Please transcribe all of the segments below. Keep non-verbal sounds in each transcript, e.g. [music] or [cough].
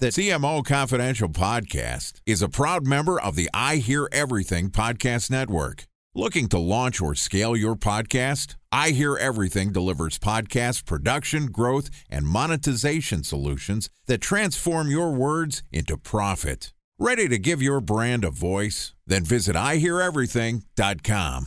The CMO Confidential podcast is a proud member of the I Hear Everything Podcast Network. Looking to launch or scale your podcast? I Hear Everything delivers podcast production, growth, and monetization solutions that transform your words into profit. Ready to give your brand a voice? Then visit iheareverything.com.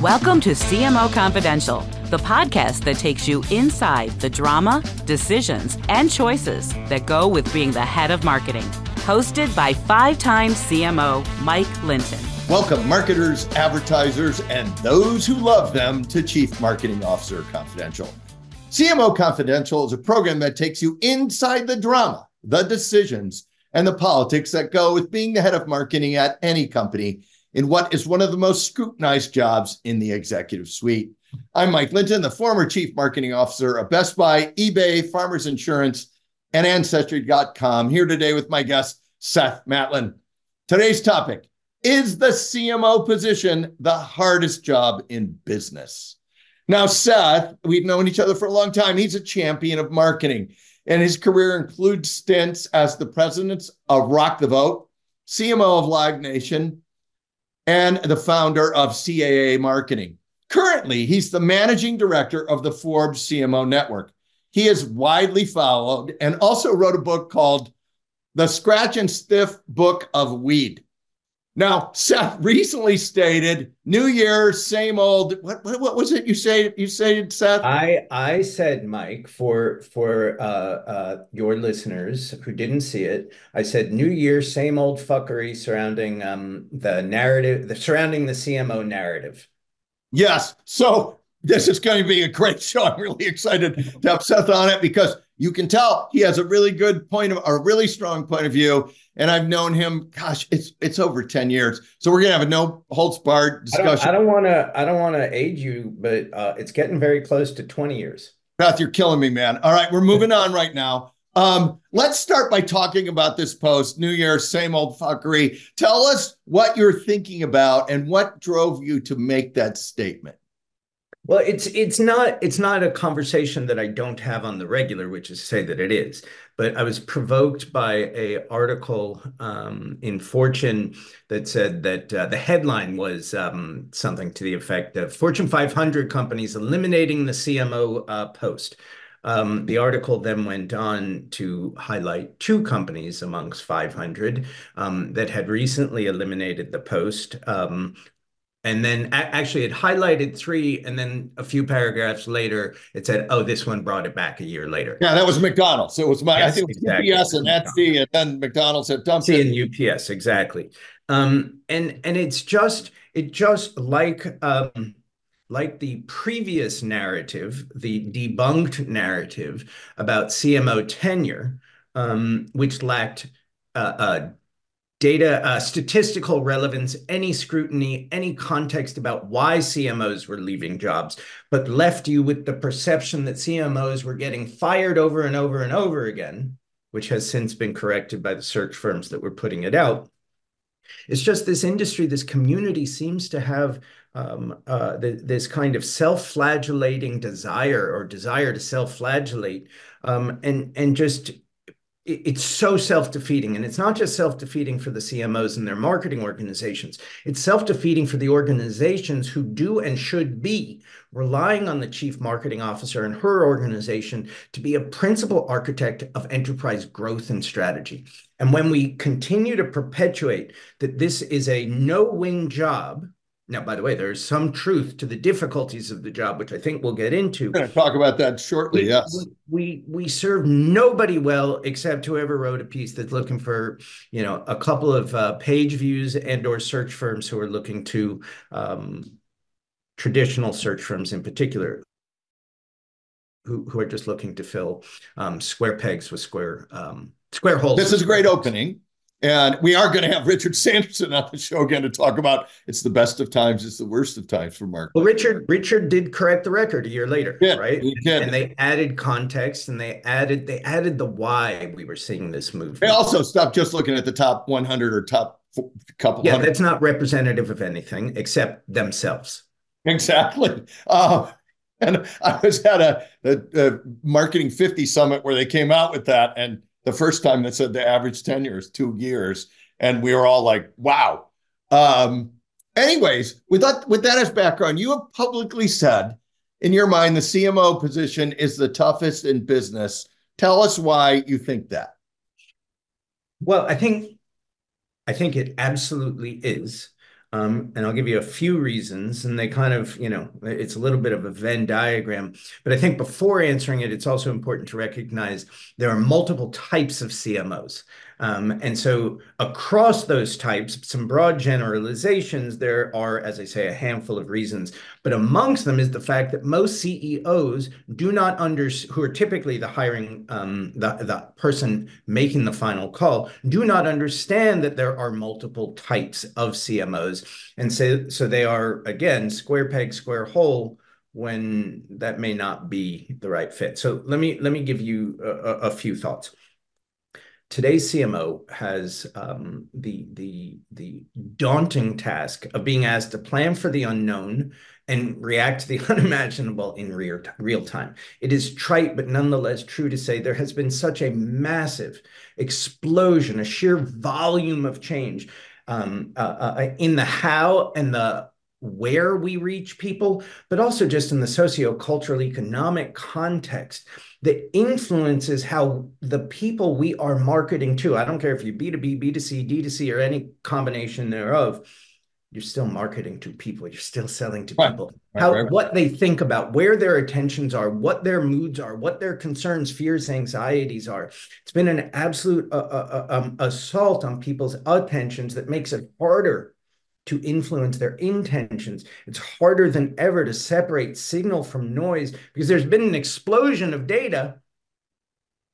Welcome to CMO Confidential, the podcast that takes you inside the drama, decisions, and choices that go with being the head of marketing. Hosted by five time CMO Mike Linton. Welcome, marketers, advertisers, and those who love them to Chief Marketing Officer Confidential. CMO Confidential is a program that takes you inside the drama, the decisions, and the politics that go with being the head of marketing at any company in what is one of the most scrutinized jobs in the executive suite. I'm Mike Linton, the former chief marketing officer of Best Buy, eBay, Farmers Insurance, and Ancestry.com, here today with my guest, Seth Matlins. Today's topic is the CMO position the hardest job in business? Now, Seth, we've known each other for a long time. He's a champion of marketing, and his career includes stints as the president of Rock the Vote, CMO of Live Nation, and the founder of CAA Marketing. Currently, he's the managing director of the Forbes CMO Network. He is widely followed and also wrote a book called The Scratch and Sniff Book of Weed. Now, Seth recently stated, "New Year, same old." What, what, what was it you say? You said, Seth? I I said, Mike, for for uh, uh, your listeners who didn't see it, I said, "New Year, same old fuckery surrounding um, the narrative, the surrounding the CMO narrative." Yes. So this is going to be a great show. I'm really excited to have Seth on it because you can tell he has a really good point of a really strong point of view. And I've known him, gosh, it's it's over 10 years. So we're gonna have a no holds barred discussion. I don't want to I don't want to age you, but uh, it's getting very close to 20 years. Seth, you're killing me, man. All right, we're moving on right now. Um, let's start by talking about this post, New Year, same old fuckery. Tell us what you're thinking about and what drove you to make that statement. Well, it's it's not it's not a conversation that I don't have on the regular, which is to say that it is. But I was provoked by a article um, in Fortune that said that uh, the headline was um, something to the effect of Fortune 500 companies eliminating the CMO uh, post. Um, the article then went on to highlight two companies amongst 500 um, that had recently eliminated the post. Um, and then actually it highlighted three and then a few paragraphs later it said oh this one brought it back a year later. Yeah that was mcdonald's. It was my yes, i think it was exactly. ups and etsy and then mcdonald's had dumped it. And ups exactly. Um, and and it's just it just like um, like the previous narrative the debunked narrative about cmo tenure um, which lacked uh, uh, data, uh, statistical relevance, any scrutiny, any context about why CMOs were leaving jobs, but left you with the perception that CMOs were getting fired over and over and over again, which has since been corrected by the search firms that were putting it out. It's just this industry, this community seems to have um, uh, this kind of self-flagellating desire or desire to self-flagellate um, and and just it's so self-defeating. And it's not just self-defeating for the cmos and their marketing organizations. It's self-defeating for the organizations who do and should be relying on the chief marketing officer and her organization to be a principal architect of enterprise growth and strategy. And when we continue to perpetuate that this is a no-win job now, by the way, there is some truth to the difficulties of the job, which I think we'll get into. We're going to talk about that shortly. We, yes, we we serve nobody well except whoever wrote a piece that's looking for you know a couple of uh, page views and or search firms who are looking to um, traditional search firms in particular. Who, who are just looking to fill um, square pegs with square um, square holes. This is a great opening. And we are going to have Richard Sanderson on the show again to talk about it's the best of times, it's the worst of times for Mark. Well, Richard, Richard did correct the record a year later, yeah, right? He and, and they added context and they added they added the why we were seeing this move. They also stopped just looking at the top 100 or top couple. Yeah, hundred. that's not representative of anything except themselves. Exactly. Uh, and I was at a, a, a marketing 50 summit where they came out with that and the first time that said the average tenure is two years, and we were all like, "Wow." Um, anyways, with that with that as background, you have publicly said, in your mind, the CMO position is the toughest in business. Tell us why you think that. Well, I think I think it absolutely is. Um, and I'll give you a few reasons, and they kind of, you know, it's a little bit of a Venn diagram. But I think before answering it, it's also important to recognize there are multiple types of CMOs. Um, and so across those types, some broad generalizations, there are, as I say, a handful of reasons. But amongst them is the fact that most CEOs do not under who are typically the hiring um, the, the person making the final call do not understand that there are multiple types of CMOs. And so so they are again square peg, square hole when that may not be the right fit. So let me let me give you a, a few thoughts today's CMO has um, the the the daunting task of being asked to plan for the unknown and react to the [laughs] unimaginable in real, real time. It is trite, but nonetheless true to say there has been such a massive explosion, a sheer volume of change um, uh, uh, in the how and the where we reach people, but also just in the socio-cultural economic context that influences how the people we are marketing to, I don't care if you're B2B, B2C, D2C, or any combination thereof, you're still marketing to people. You're still selling to people. Right. How right. what they think about, where their attentions are, what their moods are, what their concerns, fears, anxieties are. It's been an absolute uh, uh, uh um, assault on people's attentions that makes it harder to influence their intentions. It's harder than ever to separate signal from noise because there's been an explosion of data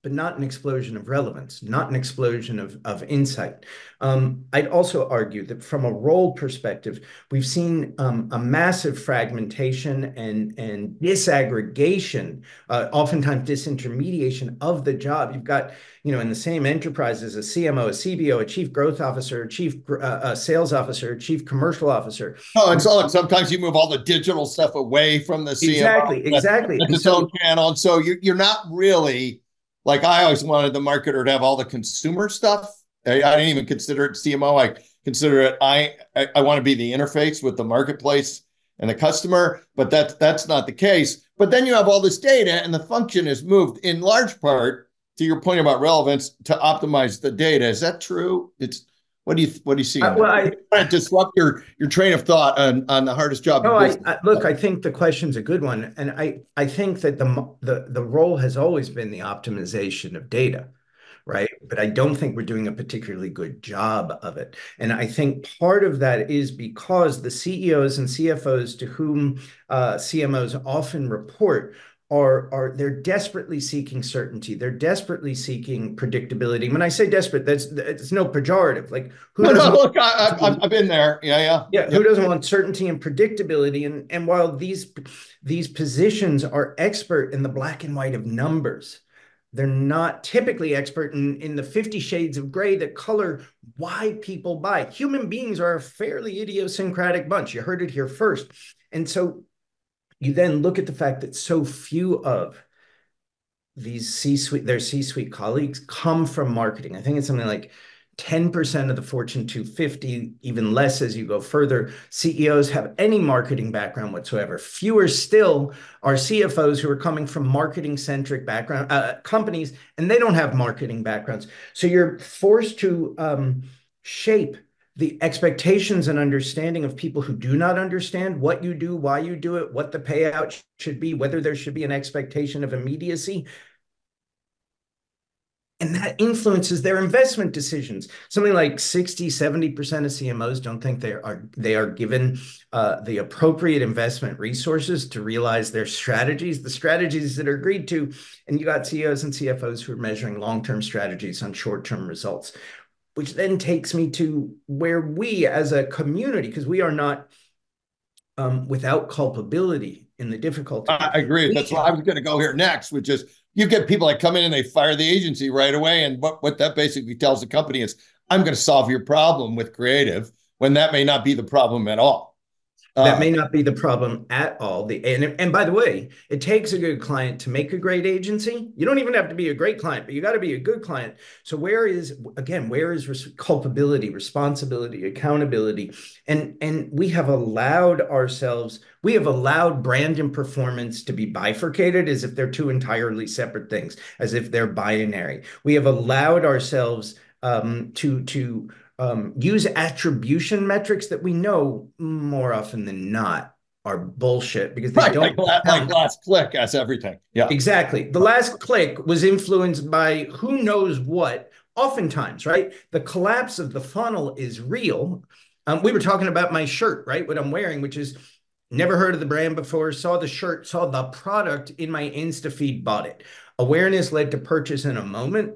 but not an explosion of relevance, not an explosion of, of insight. Um, I'd also argue that from a role perspective, we've seen um, a massive fragmentation and, and disaggregation, uh, oftentimes disintermediation of the job. You've got, you know, in the same enterprise as a CMO, a CBO, a chief growth officer, a chief uh, a sales officer, a chief commercial officer. Oh, and so sometimes you move all the digital stuff away from the CMO. Exactly, exactly. That's its so, own channel. And so you're, you're not really like I always wanted the marketer to have all the consumer stuff. I, I didn't even consider it CMO. I consider it I, I, I want to be the interface with the marketplace and the customer, but that's that's not the case. But then you have all this data, and the function is moved in large part to your point about relevance to optimize the data. Is that true? It's what do you what do you see? Uh, well, I, I disrupt your your train of thought on on the hardest job. No, I, I, look, I think the question's a good one, and I I think that the the the role has always been the optimization of data, right? But I don't think we're doing a particularly good job of it, and I think part of that is because the CEOs and CFOs to whom uh, CMOs often report are are they're desperately seeking certainty. They're desperately seeking predictability. When I say desperate, that's it's no pejorative. Like who [laughs] no, no, look, I, have been there. Yeah, yeah, yeah. Who doesn't want certainty and predictability? And and while these these positions are expert in the black and white of numbers, they're not typically expert in, in the 50 shades of gray that color why people buy. Human beings are a fairly idiosyncratic bunch. You heard it here first. And so you then look at the fact that so few of these C-suite, their C-suite colleagues come from marketing. I think it's something like 10% of the Fortune 250, even less as you go further, CEOs have any marketing background whatsoever. Fewer still are CFOs who are coming from marketing centric background uh, companies, and they don't have marketing backgrounds. So you're forced to um, shape the expectations and understanding of people who do not understand what you do, why you do it, what the payout should be, whether there should be an expectation of immediacy. And that influences their investment decisions. Something like 60, 70% of CMOs don't think they are they are given uh, the appropriate investment resources to realize their strategies, the strategies that are agreed to. And you got CEOs and CFOs who are measuring long-term strategies on short-term results which then takes me to where we as a community, because we are not um, without culpability in the difficulty. I agree. That's why I was going to go here next, which is you get people that come in and they fire the agency right away. And what, what that basically tells the company is, I'm going to solve your problem with creative when that may not be the problem at all. That may not be the problem at all. The and and by the way, it takes a good client to make a great agency. You don't even have to be a great client, but you got to be a good client. So where is again, where is res- culpability, responsibility, accountability? And and we have allowed ourselves, we have allowed brand and performance to be bifurcated as if they're two entirely separate things, as if they're binary. We have allowed ourselves um, to to um, use attribution metrics that we know more often than not are bullshit because they right, don't like, like last click as everything. Yeah, exactly. The last click was influenced by who knows what. Oftentimes, right? The collapse of the funnel is real. Um, we were talking about my shirt, right? What I'm wearing, which is never heard of the brand before, saw the shirt, saw the product in my Insta feed, bought it. Awareness led to purchase in a moment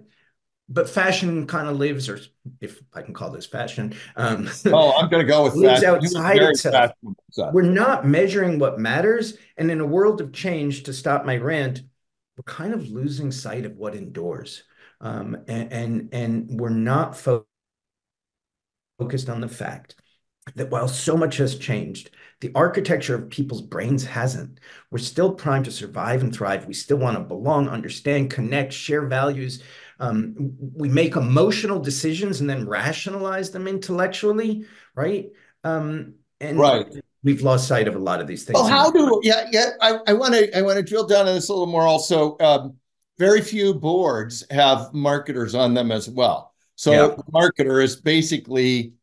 but fashion kind of lives, or if I can call this fashion. Um, [laughs] oh, I'm going to go with lives fashion. outside itself. We're not measuring what matters, and in a world of change, to stop my rant, we're kind of losing sight of what endures, um, and, and and we're not fo- focused on the fact that while so much has changed, the architecture of people's brains hasn't. We're still primed to survive and thrive. We still want to belong, understand, connect, share values um, we make emotional decisions and then rationalize them intellectually, right? Um, and right. we've lost sight of a lot of these things. Well, how do yeah yeah? I want to I want to drill down on this a little more. Also, um, very few boards have marketers on them as well. So, yeah. marketer is basically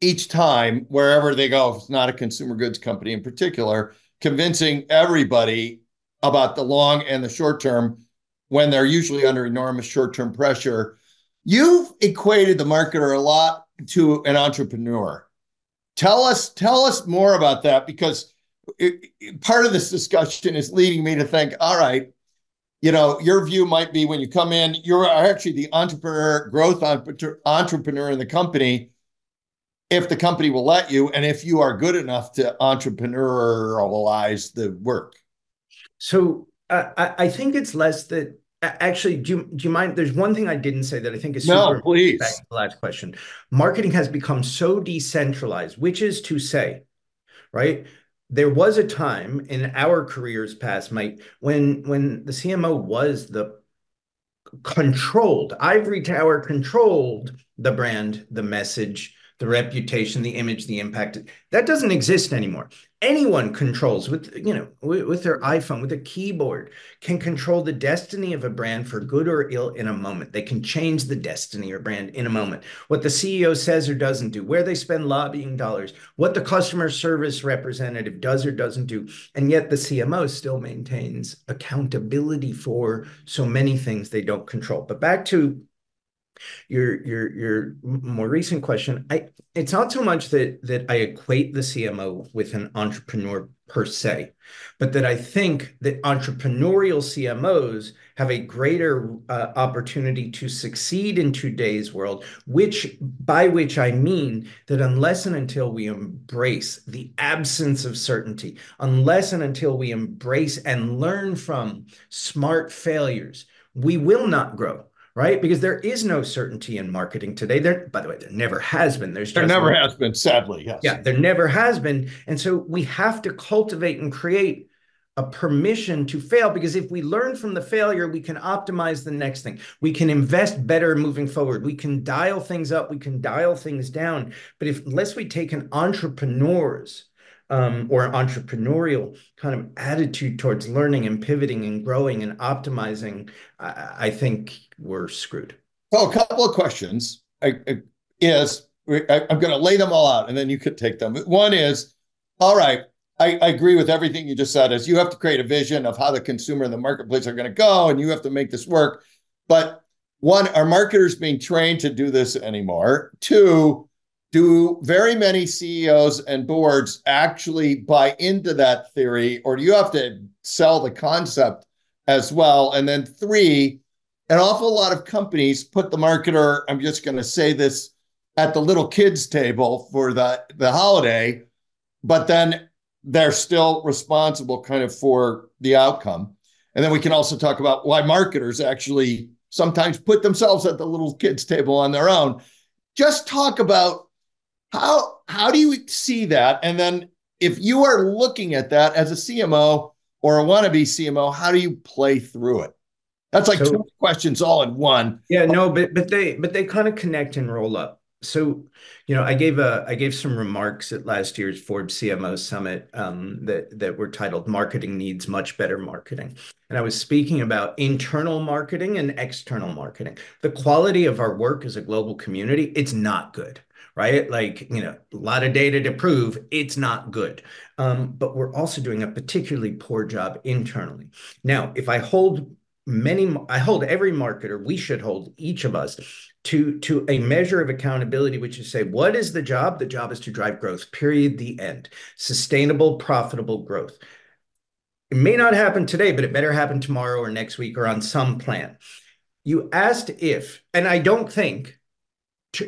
each time wherever they go, if it's not a consumer goods company in particular, convincing everybody about the long and the short term when they're usually under enormous short-term pressure. You've equated the marketer a lot to an entrepreneur. Tell us, tell us more about that because it, it, part of this discussion is leading me to think, all right, you know, your view might be when you come in, you're actually the entrepreneur, growth entrepreneur in the company, if the company will let you, and if you are good enough to entrepreneurialize the work. So I, I think it's less that actually do you, do you mind there's one thing i didn't say that i think is super no please. back to the last question. Marketing has become so decentralized which is to say right? There was a time in our careers past mike when when the cmo was the controlled ivory tower controlled the brand the message the reputation, the image, the impact. That doesn't exist anymore. Anyone controls with, you know, with, with, their iPhone, with a keyboard, can control the destiny of a brand for good or ill in a moment. They can change the destiny or brand in a moment. What the CEO says or doesn't do, where they spend lobbying dollars, what the customer service representative does or doesn't do. And yet the CMO still maintains accountability for so many things they don't control. But back to your your your more recent question i it's not so much that that i equate the cmo with an entrepreneur per se but that i think that entrepreneurial cmos have a greater uh, opportunity to succeed in today's world which by which i mean that unless and until we embrace the absence of certainty unless and until we embrace and learn from smart failures we will not grow right? Because there is no certainty in marketing today. There, by the way, there never has been. There's there never has been, sadly. Yes. Yeah, there never has been, and so we have to cultivate and create a permission to fail because if we learn from the failure we can optimize the next thing we can invest better moving forward we can dial things up we can dial things down but if unless we take an entrepreneur's um, or entrepreneurial kind of attitude towards learning and pivoting and growing and optimizing, I, I think we're screwed. So, a couple of questions I, I, is I, am going to lay them all out, and then you could take them. One is, all right, I, I, agree with everything you just said. Is you have to create a vision of how the consumer and the marketplace are going to go, and you have to make this work. But one, are marketers being trained to do this anymore? Two, do very many CEOs and boards actually buy into that theory, or do you have to sell the concept as well? And then three, an awful lot of companies put the marketer, I'm just going to say this, at the little kids table for the, the holiday, but then they're still responsible kind of for the outcome. And then we can also talk about why marketers actually sometimes put themselves at the little kids table on their own. Just talk about how how do you see that? And then if you are looking at that as a CMO or a wannabe CMO, how do you play through it? That's like so, two questions all in one. Yeah, no, but but they but they kind of connect and roll up. So, you know, I gave a I gave some remarks at last year's Forbes CMO Summit um, that that were titled "Marketing Needs Much Better Marketing," and I was speaking about internal marketing and external marketing. The quality of our work as a global community, it's not good right? Like, you know, a lot of data to prove it's not good. Um, but we're also doing a particularly poor job internally. Now, if I hold many i hold every marketer we should hold each of us to to a measure of accountability which is say what is the job the job is to drive growth period the end sustainable profitable growth it may not happen today but it better happen tomorrow or next week or on some plan you asked if and i don't think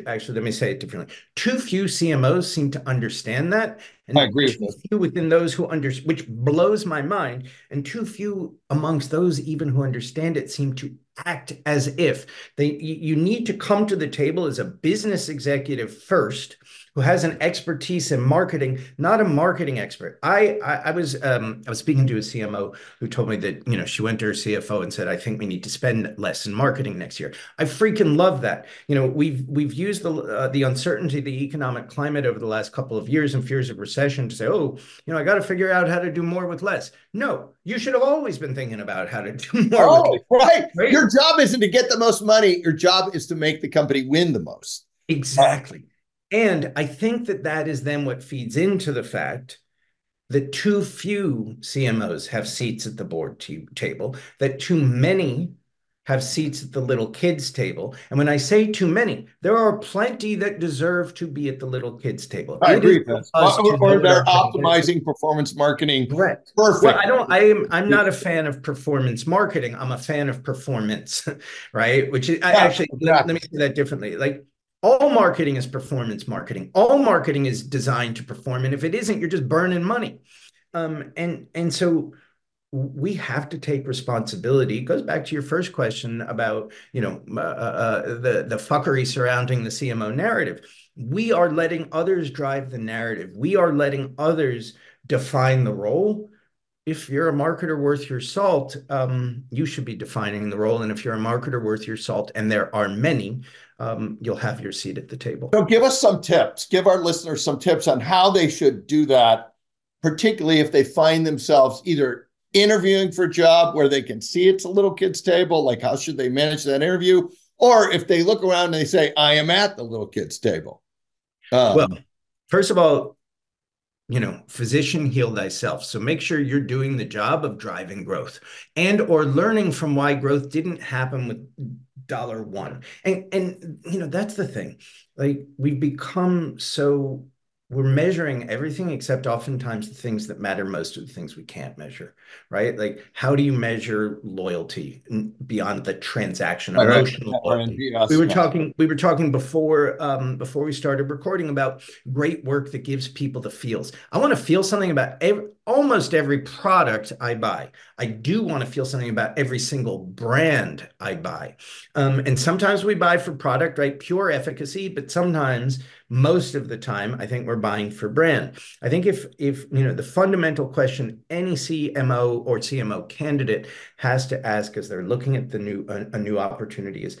actually let me say it differently. Too few cmos seem to understand that and I agree too few within those who understand, which blows my mind and too few amongst those even who understand it seem to act as if they you need to come to the table as a business executive first who has an expertise in marketing, not a marketing expert. I I, I was um, I was speaking to a CMO who told me that you know she went to her CFO and said, "I think we need to spend less in marketing next year." I freaking love that. You know, we've we've used the uh, the uncertainty, the economic climate over the last couple of years and fears of recession to say, "Oh, you know, I got to figure out how to do more with less." No, you should have always been thinking about how to do more. Oh, right. right. Your job isn't to get the most money. Your job is to make the company win the most. Exactly. And I think that that is then what feeds into the fact that too few CMOs have seats at the board table, that too many have seats at the little kids table. And when I say too many, there are plenty that deserve to be at the little kids table. I it agree. Or, or they're optimizing performance marketing. Correct. Perfect. Well, I don't. I am. I'm not a fan of performance marketing. I'm a fan of performance, [laughs] right? Which is yeah, actually. Let, let me say that differently. Like all marketing is performance marketing. All marketing is designed to perform, and if it isn't, you're just burning money. Um, and and so we have to take responsibility. It goes back to your first question about you know uh, uh, the the fuckery surrounding the CMO narrative. We are letting others drive the narrative. We are letting others define the role if you're a marketer worth your salt, um, you should be defining the role. And if you're a marketer worth your salt, and there are many, um, you'll have your seat at the table. So, give us some tips. Give our listeners some tips on how they should do that, particularly if they find themselves either interviewing for a job where they can see it's a little kid's table, like how should they manage that interview, or if they look around and they say, "I am at the little kid's table." Um, well, first of all, you know physician heal thyself. So make sure you're doing the job of driving growth and or learning from why growth didn't happen with dollar one. And and you know that's the thing. Like we've become so we're measuring everything except oftentimes the things that matter most are the things we can't measure right? Like how do you measure loyalty beyond the transaction emotional loyalty? we were talking we were talking before um, before we started recording about great work that gives people the feels. I want to feel something about every, almost every product i buy i do want to feel something about every single brand i buy. Um, and sometimes we buy for product right pure efficacy but sometimes most of the time i think we're buying for brand. I think if if you know the fundamental question any cmo or cmo candidate has to ask as they're looking at the new a, a new opportunity is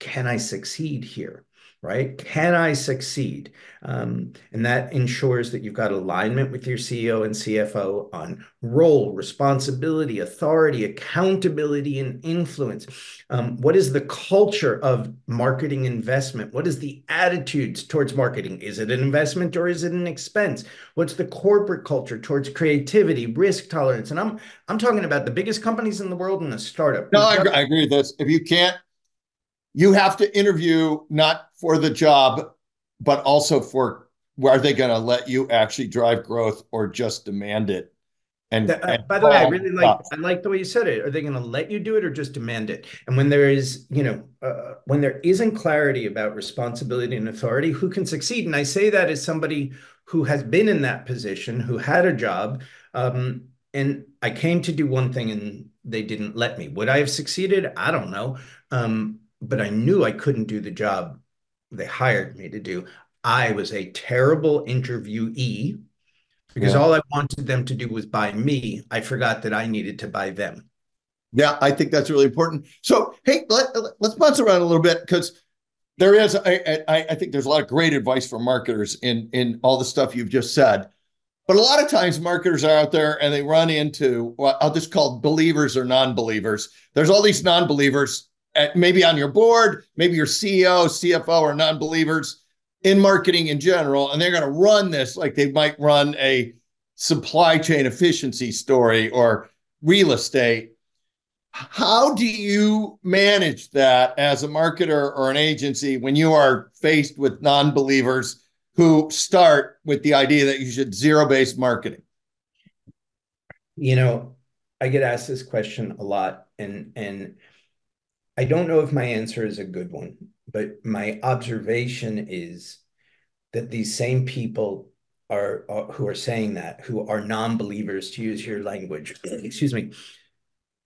can i succeed here right? Can I succeed? Um, and that ensures that you've got alignment with your CEO and CFO on role, responsibility, authority, accountability, and influence. Um, what is the culture of marketing investment? What is the attitudes towards marketing? Is it an investment or is it an expense? What's the corporate culture towards creativity, risk tolerance? And I'm I'm talking about the biggest companies in the world and a startup. No, I I agree with this. If you can't you have to interview not for the job, but also for are they going to let you actually drive growth or just demand it? And, uh, and by the way, I really like I like the way you said it. Are they going to let you do it or just demand it? And when there is, you know, uh, when there isn't clarity about responsibility and authority, who can succeed? And I say that as somebody who has been in that position, who had a job, um, and I came to do one thing and they didn't let me. Would I have succeeded? I don't know. Um, but I knew I couldn't do the job they hired me to do. I was a terrible interviewee. because yeah. all I wanted them to do was buy me. I forgot that I needed to buy them. Yeah, I think that's really important. So, hey, let, let's bounce around a little bit because there is, I, I, I think there's a lot of great advice for marketers in in all the stuff you've just said. But a lot of times marketers are out there and they run into what I'll just call believers or non-believers. There's all these non-believers at, maybe on your board, maybe your CEO, CFO or non-believers in marketing in general, and they're going to run this like they might run a supply chain efficiency story or real estate. How do you manage that as a marketer or an agency when you are faced with non believers who start with the idea that you should zero base marketing? You know, I get asked this question a lot, and and I don't know if my answer is a good one, but my observation is that these same people are, are who are saying that, who are non-believers, to use your language, [clears throat] excuse me,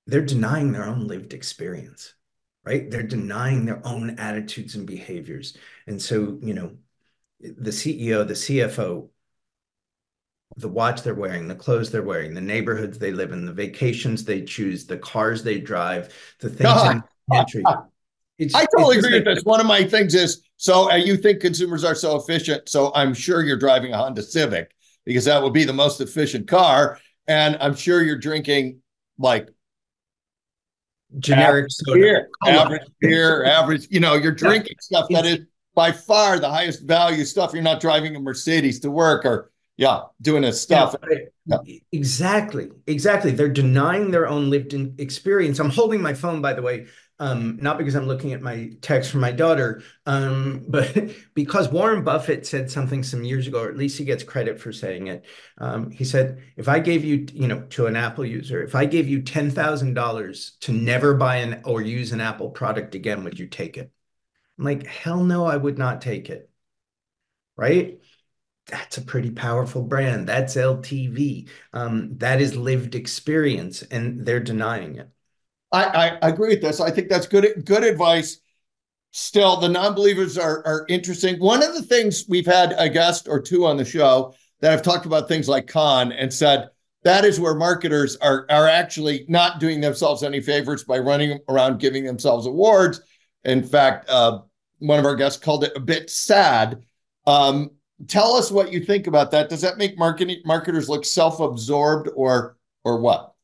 they're denying their own lived experience, right? They're denying their own attitudes and behaviors. And so, you know, the CEO, the CFO, the watch they're wearing, the clothes they're wearing, the neighborhoods they live in, the vacations they choose, the cars they drive, the things in country. It's, I totally agree like, with this. One of my things is so uh, you think consumers are so efficient. So I'm sure you're driving a Honda Civic because that would be the most efficient car. And I'm sure you're drinking like generic beer, average beer, average, you know, you're drinking yeah. stuff that is by far the highest value stuff. You're not driving a Mercedes to work or yeah, doing this stuff. Yeah, yeah. Exactly. Exactly. They're denying their own lived experience. I'm holding my phone, by the way, um, not because I'm looking at my text from my daughter, um, [laughs] but because Warren Buffett said something some years ago, or at least he gets credit for saying it. Um, he said, if I gave you, you know, to an Apple user, if I gave you $10,000 to never buy an or use an Apple product again, would you take it? I'm like, hell no, I would not take it. Right? That's a pretty powerful brand. That's LTV. Um, that is lived experience, and they're denying it. I, I agree with this. I think that's good good advice. Still, the non-believers are are interesting. One of the things we've had a guest or two on the show that have talked about things like Cannes and said that is where marketers are are actually not doing themselves any favors by running around giving themselves awards. In fact, uh, one of our guests called it a bit sad. Um, tell us what you think about that. Does that make marketing marketers look self-absorbed or or what?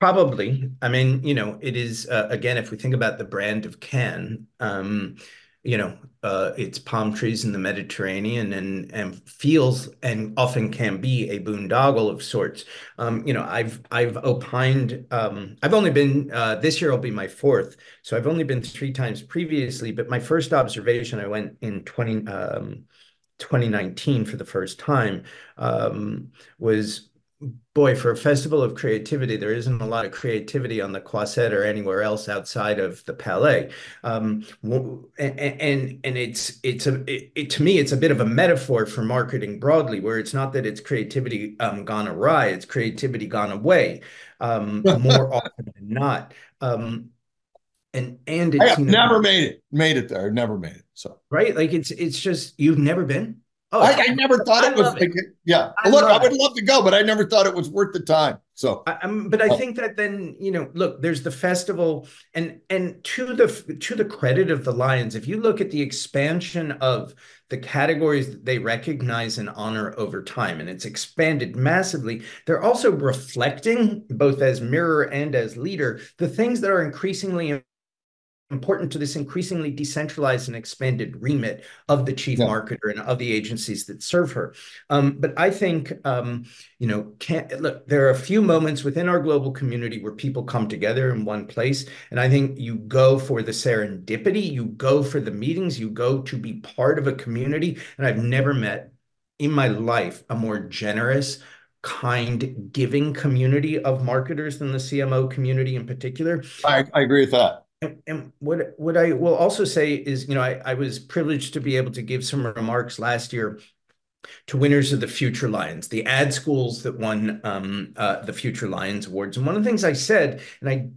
Probably. I mean, you know, it is uh, again, if we think about the brand of Cannes, um, you know, uh, it's palm trees in the Mediterranean and and feels and often can be a boondoggle of sorts. Um, you know, I've I've opined. Um, I've only been uh, this year I'll be my fourth, so I've only been three times previously. But my first observation, I went in twenty. Um, 2019 for the first time um, was boy, for a festival of creativity, there isn't a lot of creativity on the Croisette or anywhere else outside of the Palais. Um, and, and and it's it's a it, it, to me it's a bit of a metaphor for marketing broadly, where it's not that it's creativity um, gone awry, it's creativity gone away um, [laughs] more often than not. Um, and and it's, I you know, never made it made it there. Never made it. So right, like it's it's just you've never been. Oh, I, I never thought I it was. It. Yeah, I look, I would it. love to go, but I never thought it was worth the time. So, I, but I oh. think that then you know, look, there's the festival, and and to the to the credit of the Lions, if you look at the expansion of the categories that they recognize and honor over time, and it's expanded massively. They're also reflecting, both as mirror and as leader, the things that are increasingly important to this increasingly decentralized and expanded remit of the chief yeah. marketer and of the agencies that serve her. Um, but I think, um, you know, look, there are a few moments within our global community where people come together in one place. And I think you go for the serendipity, you go for the meetings, you go to be part of a community. And I've never met in my life a more generous, kind, giving community of marketers than the CMO community in particular. I, I agree with that and, what what I will also say is, you know, I, I was privileged to be able to give some remarks last year to winners of the Future Lions, the ad schools that won um, uh, the Future Lions Awards. And one of the things I said, and I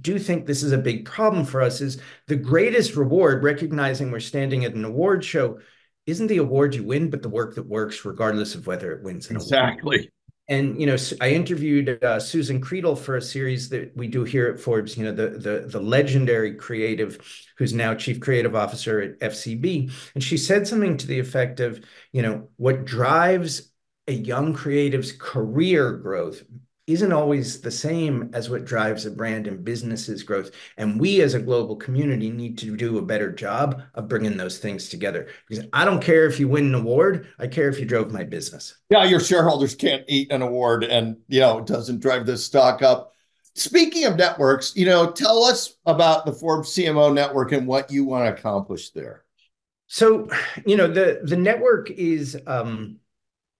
do think this is a big problem for us, is the greatest reward, recognizing we're standing at an award show, isn't the award you win, but the work that works, regardless of whether it wins an exactly. award. And you know, I interviewed uh, Susan Credle for a series that we do here at Forbes. You know, the the the legendary creative, who's now chief creative officer at FCB, and she said something to the effect of, you know, what drives a young creative's career growth isn't always the same as what drives a brand and business's growth. And we as a global community need to do a better job of bringing those things together. Because I don't care if you win an award, I care if you drove my business. Yeah, your shareholders can't eat an award and, you know, it doesn't drive the stock up. Speaking of networks, you know, tell us about the Forbes CMO network and what you want to accomplish there. So, you know, the the network is um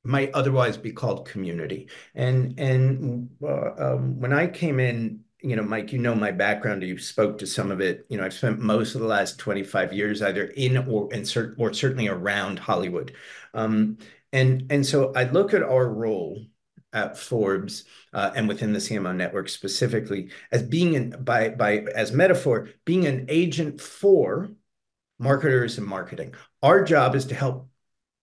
might otherwise be called community. And and uh, um, when I came in, you know, Mike, you know my background. You spoke to some of it. You know, I've spent most of the last 25 years either in or in cert- or certainly around Hollywood. Um, and and so I look at our role at Forbes uh, and within the CMO network specifically as being an, by by as metaphor being an agent for marketers and marketing. Our job is to help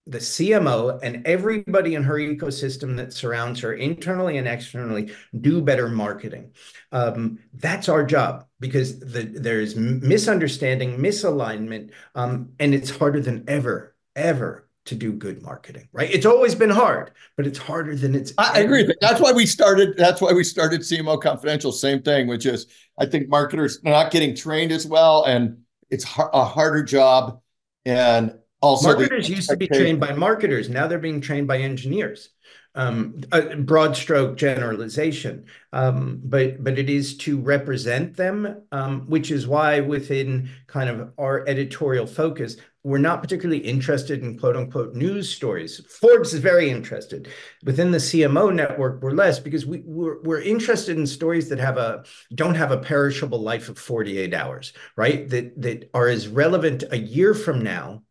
the CMO and everybody in her ecosystem that surrounds her internally and externally do better marketing. Um, that's our job because the, there's misunderstanding, misalignment, um, and it's harder than ever, ever to do good marketing, right? It's always been hard, but it's harder than it's. I agree. That's why we started. That's why we started CMO Confidential. Same thing, which is I think marketers are not getting trained as well, and it's a harder job. And also marketers used to be trained by marketers. Now they're being trained by engineers. Um, broad stroke generalization. Um, but but it is to represent them um, which is why within kind of our editorial focus we're not particularly interested in quote unquote news stories. Forbes is very interested. Within the cmo network we're less because we, we're, we're interested in stories that have a don't have a perishable life of 48 hours right? That that are as relevant a year from now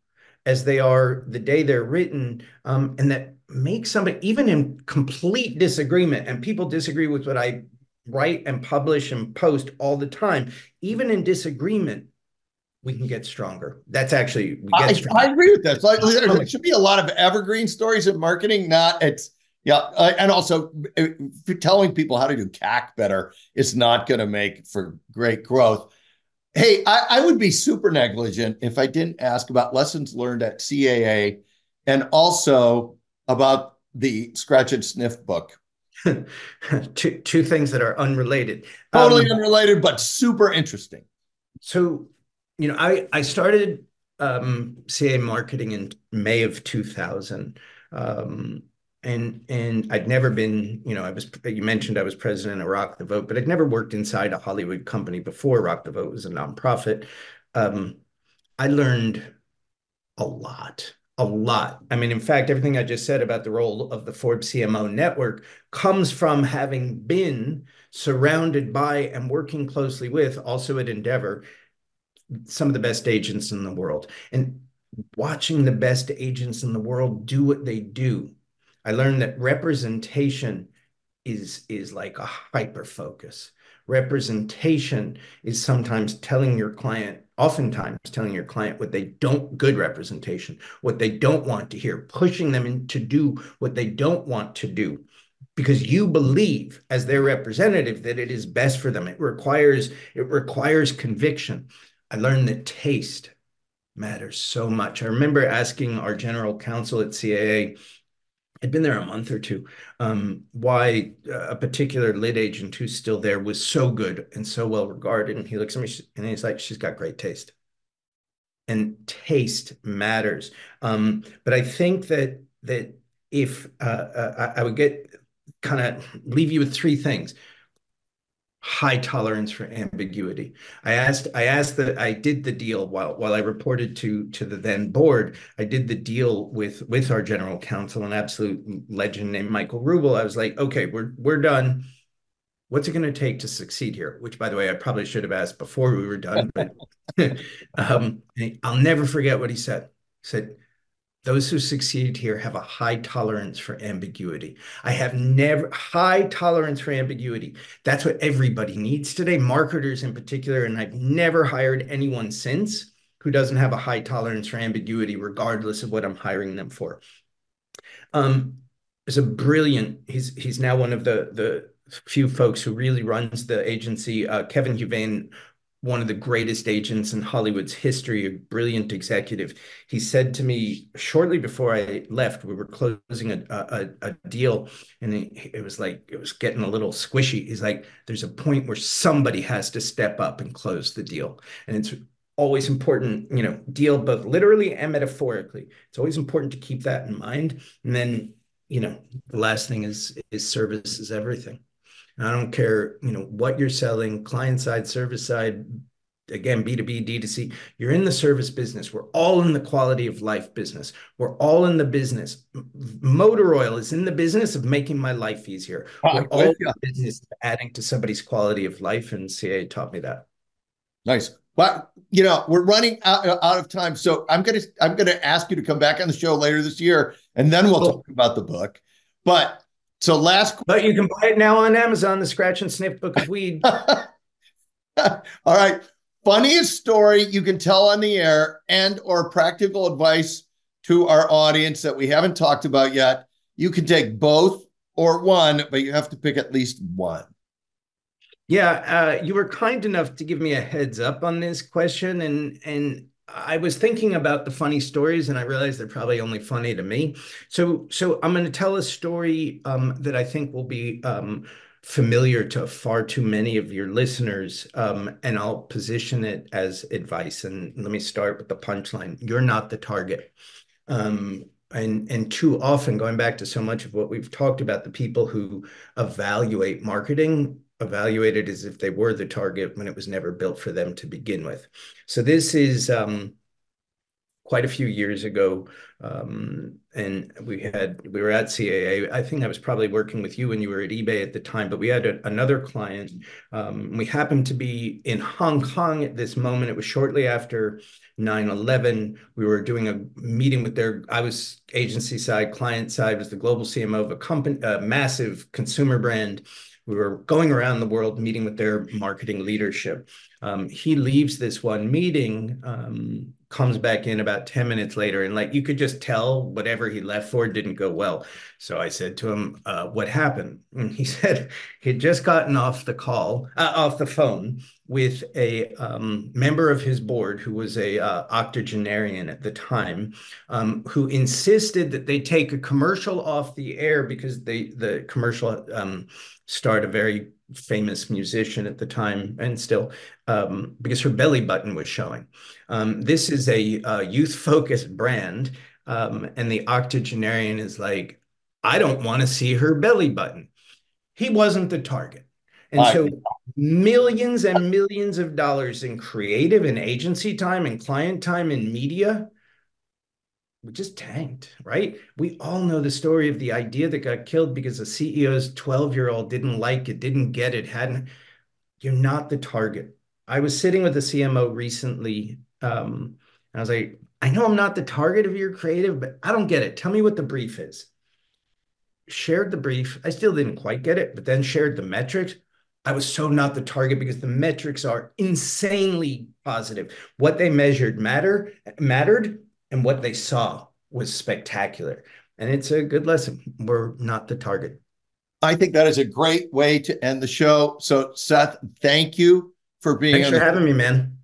as they are the day they're written, um, and that make somebody even in complete disagreement. And people disagree with what I write and publish and post all the time. Even in disagreement, we can get stronger. That's actually we get I, I, agree with that. So like, there should be a lot of evergreen stories in marketing. Not it's yeah, uh, and also uh, telling people how to do CAC better is not going to make for great growth. Hey, I, I, would be super negligent if I didn't ask about lessons learned at CAA and also about the Scratch and Sniff book. [laughs] two, two things that are unrelated. Totally um, unrelated, but super interesting. So, you know, I, I started um, CAA marketing in May of 2000. Um, and and I'd never been, you know, I was you mentioned I was president of Rock the Vote, but I'd never worked inside a Hollywood company before. Rock the Vote was a nonprofit. Um, I learned a lot, a lot. I mean, in fact, everything I just said about the role of the Forbes CMO network comes from having been surrounded by and working closely with, also at Endeavor, some of the best agents in the world, and watching the best agents in the world do what they do I learned that representation is is like a hyper focus. Representation is sometimes telling your client, oftentimes telling your client what they don't good representation, what they don't want to hear, pushing them in to do what they don't want to do because you believe as their representative that it is best for them. It requires it requires conviction. I learned that taste matters so much. I remember asking our general counsel at CAA had been there a month or two. Um, why a particular lit agent who's still there was so good and so well regarded. And he looks at me and he's like, she's got great taste. And taste matters. Um, but I think that that if uh, uh, I would get kind of leave you with three things high tolerance for ambiguity. I asked, I asked that I did the deal while while I reported to to the then board. I did the deal with with our general counsel, an absolute legend named Michael Rubel. I was like, okay, we're we're done. What's it going to take to succeed here? Which, by the way, I probably should have asked before we were done. But [laughs] um, I'll never forget what he said. He said, those who succeed here have a high tolerance for ambiguity. I have never high tolerance for ambiguity. That's what everybody needs today, marketers in particular. And I've never hired anyone since who doesn't have a high tolerance for ambiguity, regardless of what I'm hiring them for. Um, is a brilliant. He's he's now one of the the few folks who really runs the agency. Uh, Kevin Huvane one of the greatest agents in Hollywood's history, a brilliant executive. He said to me shortly before I left, we were closing a, a, a deal, and it, it, was like it was getting a little squishy. He's like, "There's a point where somebody has to step up and close the deal, and it's always important, you know, deal both literally and metaphorically. It's always important to keep that in mind. And then, you know, the last thing is is service is everything." And I don't care, you know, what you're selling, client side, service side, again, B2B, D2C, you're in the service business. We're all in the quality of life business. We're all in the business. Motor oil is in the business of making my life easier. Oh, We're all in the business of adding to somebody's quality of life. And CAA taught me that. Nice. Well, you know, we're running out, out of time. So I'm gonna I'm gonna ask you to come back on the show later this year, and then we'll cool. talk about the book. But so last, but you can buy it now on Amazon. The Scratch and Sniff Book of Weed. [laughs] All right, funniest story you can tell on the air, and or practical advice to our audience that we haven't talked about yet. You can take both or one, but you have to pick at least one. Yeah, uh, you were kind enough to give me a heads up on this question, and and I was thinking about the funny stories and I realized they're probably only funny to me. So, so I'm going to tell a story um, that I think will be um, familiar to far too many of your listeners, um, and I'll position it as advice. And let me start with the punchline: You're not the target. Um, and and too often, going back to so much of what we've talked about, the people who evaluate marketing evaluate it as if they were the target when it was never built for them to begin with. So this is um, quite a few years ago, um, and we had we were at CAA. I think I was probably working with you when you were at eBay at the time, but we had a, another client. Um, we happened to be in Hong Kong at this moment. It was shortly after 9/11. We were doing a meeting with their. I was agency side, client side was the global CMO of a company, a massive consumer brand we were going around the world meeting with their marketing leadership. Um, he leaves this one meeting, um, comes back in about 10 minutes later, and like you could just tell whatever he left for didn't go well. So I said to him, uh, What happened? And he [laughs] said he'd just gotten off the call, uh, off the phone with a um, member of his board who was a uh, octogenarian at the time, um, who insisted that they take a commercial off the air because they the commercial um, starred a very famous musician at the time and still um, because her belly button was showing. Um, this is a, a youth focused brand, um, and the octogenarian is like, I don't want to see her belly button. He wasn't the target. And so millions and millions of dollars in creative and agency time and client time and media we just tanked, right? We all know the story of the idea that got killed because the CEO's 12 year old didn't like it, didn't get it, hadn't. You're not the target. I was sitting with the CMO recently, um, and I was like, I know I'm not the target of your creative, but I don't get it. Tell me what the brief is. Shared the brief. I still didn't quite get it, but then shared the metrics. I was so not the target because the metrics are insanely positive. What they measured matter mattered and what they saw was spectacular. And it's a good lesson. We're not the target. I think that is a great way to end the show. So, Seth, thank you for being. Thanks for the- having me, man.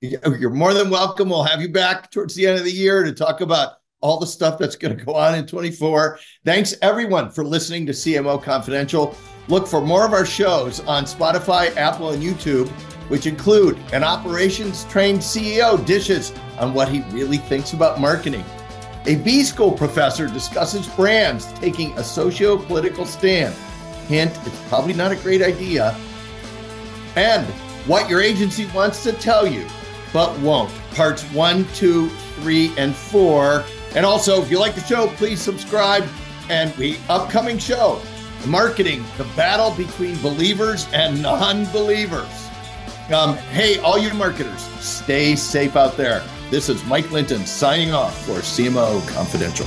You're more than welcome. We'll have you back towards the end of the year to talk about all the stuff that's going to go on in 24. Thanks everyone for listening to CMO Confidential. Look for more of our shows on Spotify, Apple, and YouTube which include an operations trained CEO dishes on what he really thinks about marketing. A B school professor discusses brands taking a socio political stand. Hint, it's probably not a great idea. And what your agency wants to tell you, but won't. Parts one, two, three, and four. And also, if you like the show, please subscribe. And the upcoming show, Marketing, the battle between believers and non believers. Um, hey, all you marketers, stay safe out there. This is Mike Linton signing off for CMO Confidential.